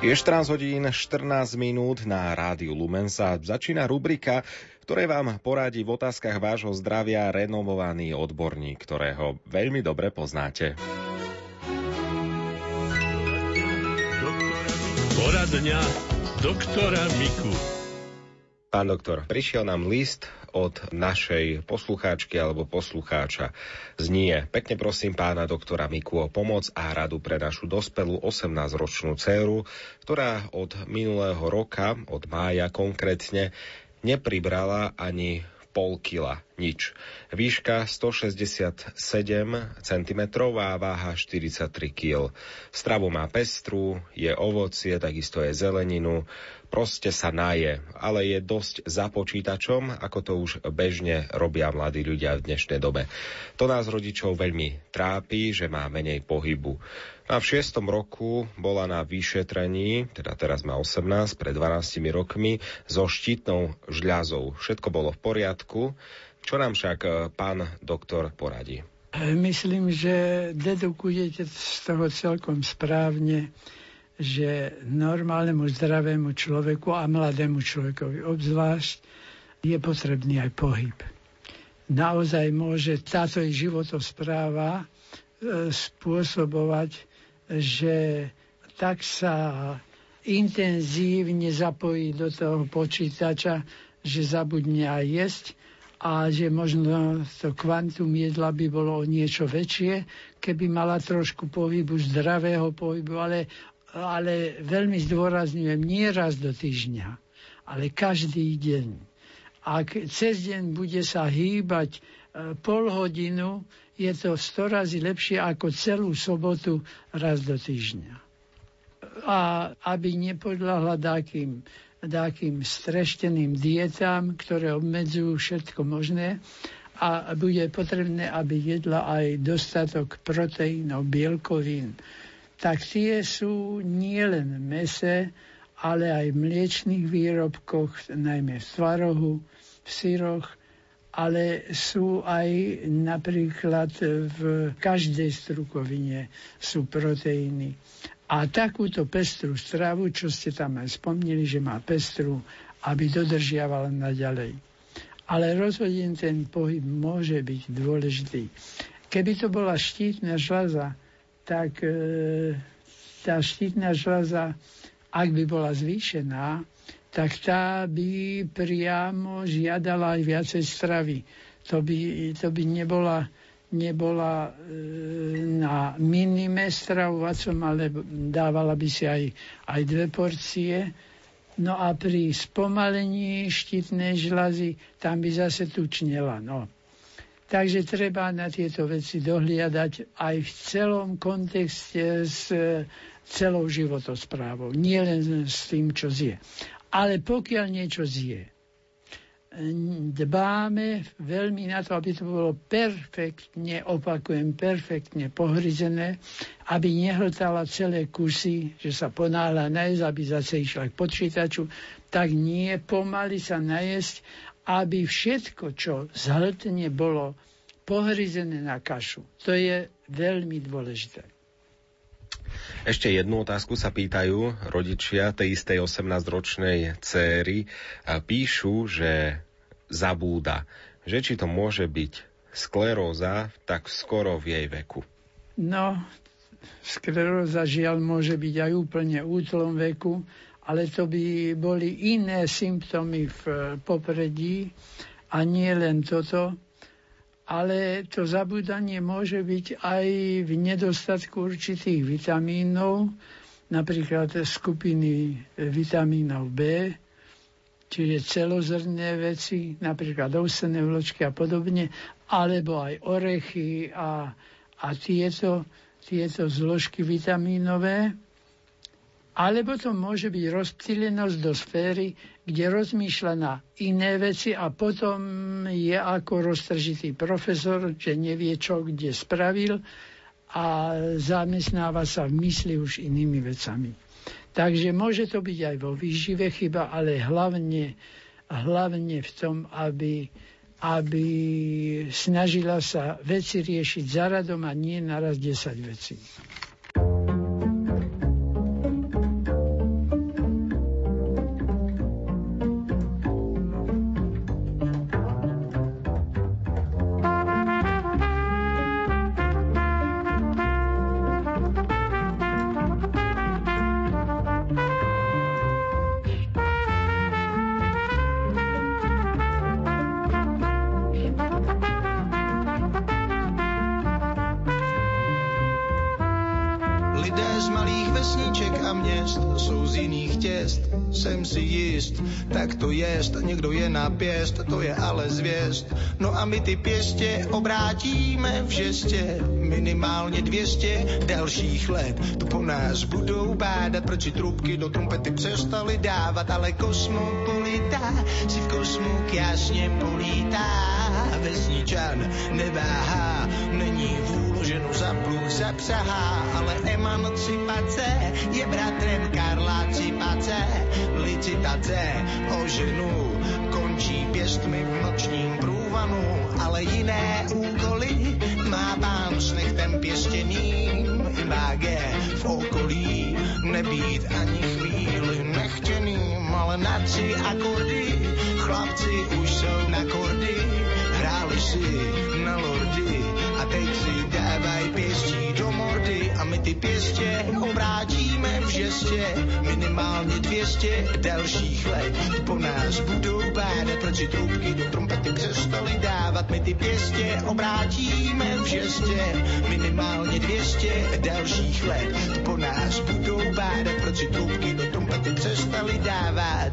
Je 14 hodín 14 minút na rádiu Lumensa. Začína rubrika, ktoré vám poradí v otázkach vášho zdravia renovovaný odborník, ktorého veľmi dobre poznáte. Poradňa doktora Miku. Pán doktor, prišiel nám list od našej poslucháčky alebo poslucháča. Znie, pekne prosím pána doktora Miku o pomoc a radu pre našu dospelú 18-ročnú dceru, ktorá od minulého roka, od mája konkrétne, nepribrala ani pol kila, nič. Výška 167 cm a váha 43 kg. Stravu má pestru, je ovocie, takisto je zeleninu, proste sa naje, ale je dosť za počítačom, ako to už bežne robia mladí ľudia v dnešnej dobe. To nás rodičov veľmi trápi, že má menej pohybu. A v šiestom roku bola na vyšetrení, teda teraz má 18, pred 12 rokmi, so štítnou žľazou. Všetko bolo v poriadku. Čo nám však eh, pán doktor poradí? Myslím, že dedukujete z toho celkom správne že normálnemu zdravému človeku a mladému človekovi obzvlášť je potrebný aj pohyb. Naozaj môže táto životospráva e, spôsobovať, že tak sa intenzívne zapojí do toho počítača, že zabudne aj jesť a že možno to kvantum jedla by bolo o niečo väčšie, keby mala trošku pohybu, zdravého pohybu, ale ale veľmi zdôrazňujem, nie raz do týždňa, ale každý deň. Ak cez deň bude sa hýbať e, pol hodinu, je to 100 razy lepšie ako celú sobotu raz do týždňa. A aby nepodľahla takým, takým strešteným dietám, ktoré obmedzujú všetko možné, a bude potrebné, aby jedla aj dostatok proteínov, bielkovín, tak tie sú nielen v mese, ale aj v mliečných výrobkoch, najmä v tvarohu, v syroch, ale sú aj napríklad v každej strukovine sú proteíny. A takúto pestrú stravu, čo ste tam aj spomnili, že má pestru, aby dodržiavala naďalej. Ale rozhodne ten pohyb môže byť dôležitý. Keby to bola štítna žľaza, tak e, tá štítna žľaza, ak by bola zvýšená, tak tá by priamo žiadala aj viacej stravy. To by, to by nebola, nebola e, na minime stravovacom, ale dávala by si aj, aj dve porcie. No a pri spomalení štítnej žľazy tam by zase tučnela. No. Takže treba na tieto veci dohliadať aj v celom kontexte s e, celou životosprávou, nie s tým, čo zje. Ale pokiaľ niečo zje, dbáme veľmi na to, aby to bolo perfektne, opakujem, perfektne pohryzené, aby nehltala celé kusy, že sa ponáhla najesť, aby zase išla k počítaču, tak nie pomaly sa najesť aby všetko, čo zhltne, bolo pohryzené na kašu. To je veľmi dôležité. Ešte jednu otázku sa pýtajú rodičia tej istej 18-ročnej céry. Píšu, že zabúda, že či to môže byť skleróza tak skoro v jej veku. No, skleróza žiaľ môže byť aj úplne útlom veku ale to by boli iné symptómy v popredí a nie len toto, ale to zabudanie môže byť aj v nedostatku určitých vitamínov, napríklad skupiny vitamínov B, čiže celozrné veci, napríklad ovsené vločky a podobne, alebo aj orechy a, a tieto, tieto zložky vitamínové alebo to môže byť rozptýlenosť do sféry, kde rozmýšľa na iné veci a potom je ako roztržitý profesor, že nevie, čo kde spravil a zamestnáva sa v mysli už inými vecami. Takže môže to byť aj vo výžive chyba, ale hlavne, hlavne v tom, aby, aby snažila sa veci riešiť za radom a nie naraz 10 vecí. Měst jsou z jiných těst, jsem si jist, tak to jest, někdo je na pěst, to je ale zvěst. No a my ty pěstě obrátíme v žestě, minimálně 200 dalších let. To po nás budou bádat, proč trubky do trumpety přestali dávat, ale kosmopolita si v kosmu jasně polítá. Vesničan neváhá, není vůloženu za pluh zapsahá, ale emancipace je bratrem Karla Cipace. Licitace o ženu končí pěstmi v nočním průvanu, ale jiné úkoly má pán s nechtem pěstěným. Imáge v okolí nebýt ani ale na tři akordy? Chlapci už jsou na kordy, ty pěstě obrátíme v žestě minimálně 200 dalších let. Po nás budou bádat, proč si trubky do trumpety přestali dávat. My ty pěstě obrátíme v žestě minimálně 200 dalších let. Po nás budou bádat, proč si trubky do trumpety přestali dávat.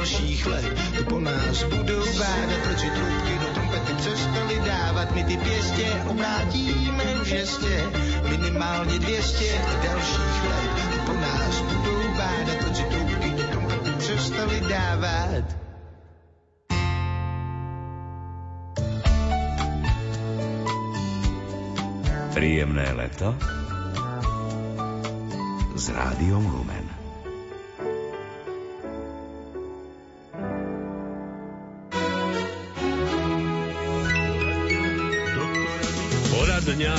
Dalších let. Po nás budou bádat, proč trubky do trumpety přestali dávat. My ty pěstě obrátíme v žestě minimálně 200 dalších let. Po nás budou bádat, proč trubky do trumpety přestali dávat. Príjemné leto s rádiom Lumen. Dňa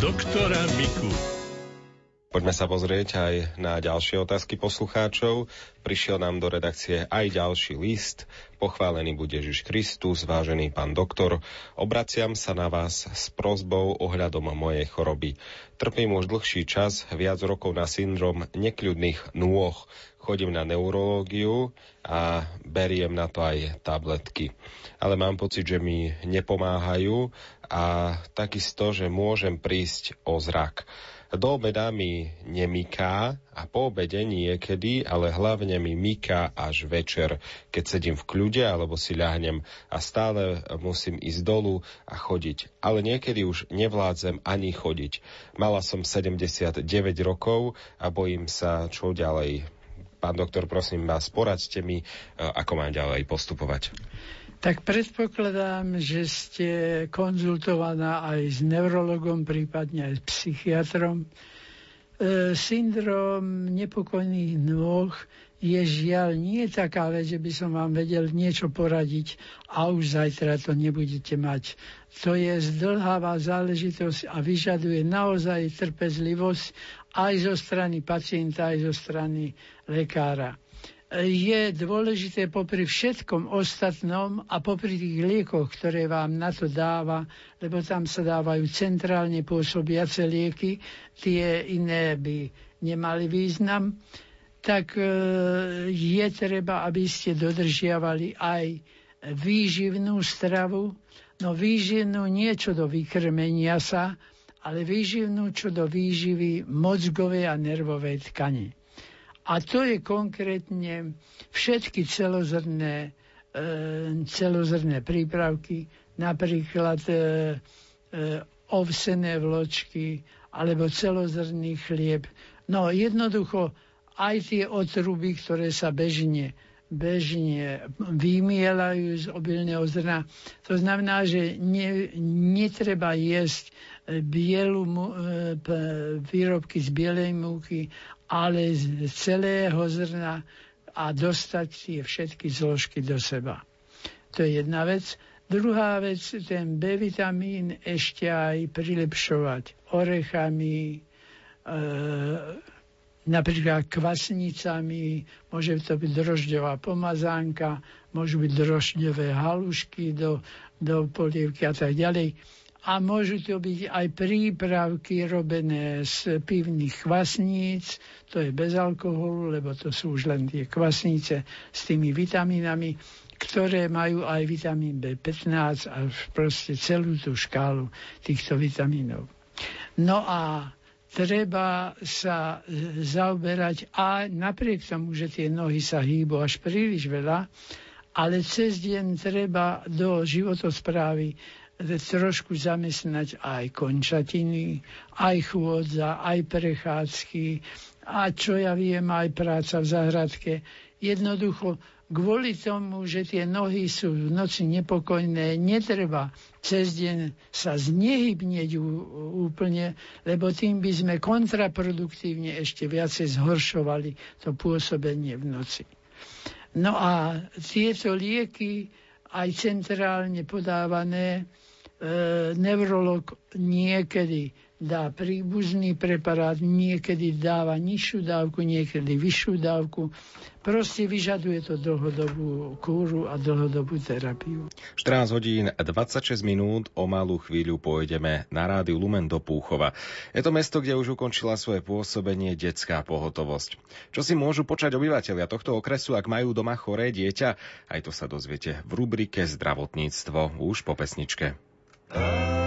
doktora Miku. Poďme sa pozrieť aj na ďalšie otázky poslucháčov. Prišiel nám do redakcie aj ďalší list. Pochválený bude Ježiš Kristus, vážený pán doktor. Obraciam sa na vás s prozbou ohľadom mojej choroby. Trpím už dlhší čas, viac rokov na syndrom nekľudných nôh. Chodím na neurológiu a beriem na to aj tabletky. Ale mám pocit, že mi nepomáhajú a takisto, že môžem prísť o zrak. Do obeda mi nemyká a po obede niekedy, ale hlavne mi myká až večer, keď sedím v kľude alebo si ľahnem a stále musím ísť dolu a chodiť. Ale niekedy už nevládzem ani chodiť. Mala som 79 rokov a bojím sa, čo ďalej. Pán doktor, prosím vás, poradte mi, ako mám ďalej postupovať. Tak predpokladám, že ste konzultovaná aj s neurologom, prípadne aj s psychiatrom. E, syndrom nepokojných nôh je žiaľ nie taká vec, že by som vám vedel niečo poradiť a už zajtra to nebudete mať. To je zdlhavá záležitosť a vyžaduje naozaj trpezlivosť aj zo strany pacienta, aj zo strany lekára je dôležité popri všetkom ostatnom a popri tých liekoch, ktoré vám na to dáva, lebo tam sa dávajú centrálne pôsobiace lieky, tie iné by nemali význam, tak e, je treba, aby ste dodržiavali aj výživnú stravu, no výživnú niečo do vykrmenia sa, ale výživnú čo do výživy mozgovej a nervovej tkane. A to je konkrétne všetky celozrné, e, celozrné prípravky, napríklad e, e, ovsené vločky alebo celozrný chlieb. No jednoducho aj tie otruby, ktoré sa bežne bežne vymielajú z obilného zrna. To znamená, že ne, netreba jesť bielu, výrobky z bielej múky, ale z celého zrna a dostať tie všetky zložky do seba. To je jedna vec. Druhá vec, ten B vitamín ešte aj prilepšovať orechami, e, napríklad kvasnicami, môže to byť drožďová pomazánka, môžu byť drožďové halušky do, do polievky a tak ďalej. A môžu to byť aj prípravky robené z pivných kvasníc, to je bez alkoholu, lebo to sú už len tie kvasnice s tými vitamínami, ktoré majú aj vitamín B15 a proste celú tú škálu týchto vitamínov. No a treba sa zaoberať a napriek tomu, že tie nohy sa hýbu až príliš veľa, ale cez deň treba do životosprávy trošku zamestnať aj končatiny, aj chôdza, aj prechádzky a čo ja viem, aj práca v záhradke. Jednoducho kvôli tomu, že tie nohy sú v noci nepokojné, netreba cez deň sa znehybnieť úplne, lebo tým by sme kontraproduktívne ešte viacej zhoršovali to pôsobenie v noci. No a tieto lieky aj centrálne podávané, neurolog niekedy dá príbuzný preparát, niekedy dáva nižšiu dávku, niekedy vyššiu dávku. Proste vyžaduje to dlhodobú kúru a dlhodobú terapiu. 14 hodín 26 minút, o malú chvíľu pôjdeme na rádiu Lumen do Púchova. Je to mesto, kde už ukončila svoje pôsobenie detská pohotovosť. Čo si môžu počať obyvateľia tohto okresu, ak majú doma choré dieťa? Aj to sa dozviete v rubrike Zdravotníctvo už po pesničke. Oh.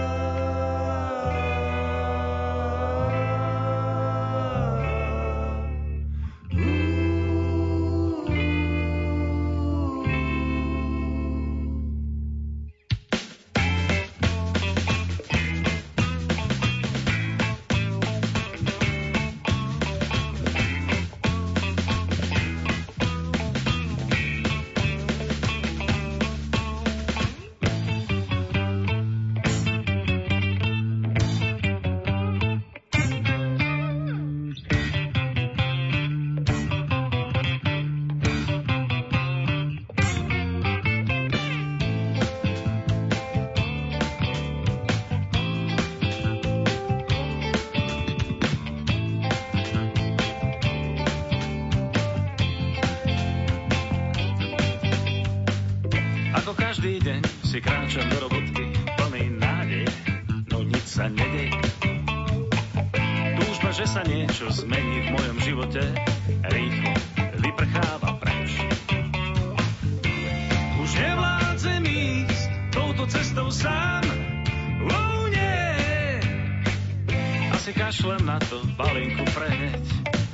kašlem na to, balinku preheď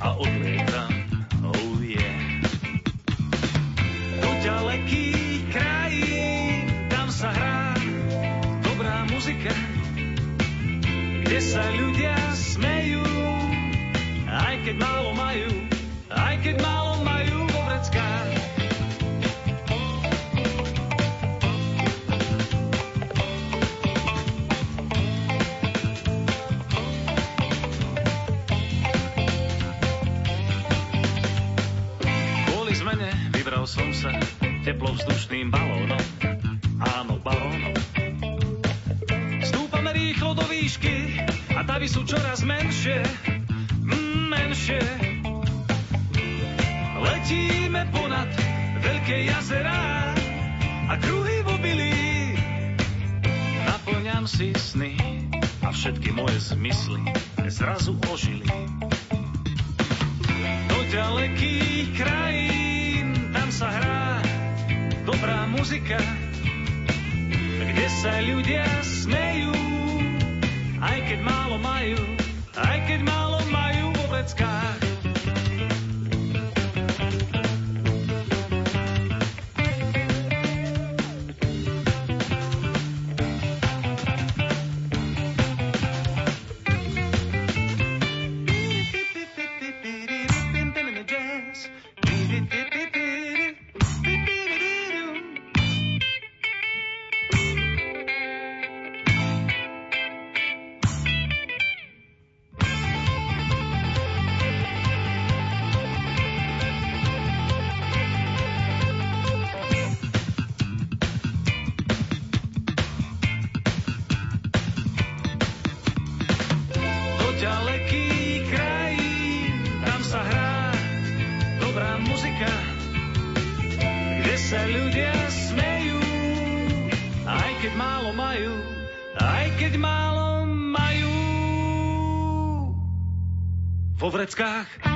a odlietam, oh yeah. Do ďaleký krajín, tam sa hrá dobrá muzika, kde sa ľudia smejú, aj keď málo majú. hore ponad veľké jazera a kruhy v obilí. Naplňam si sny a všetky moje zmysly zrazu ožili. Do ďalekých krajín tam sa hrá dobrá muzika, kde sa ľudia smejú, aj keď málo majú, aj keď málo majú v veckách. Sa ľudia smejú, aj keď málo majú, aj keď málo majú. Vo vreckách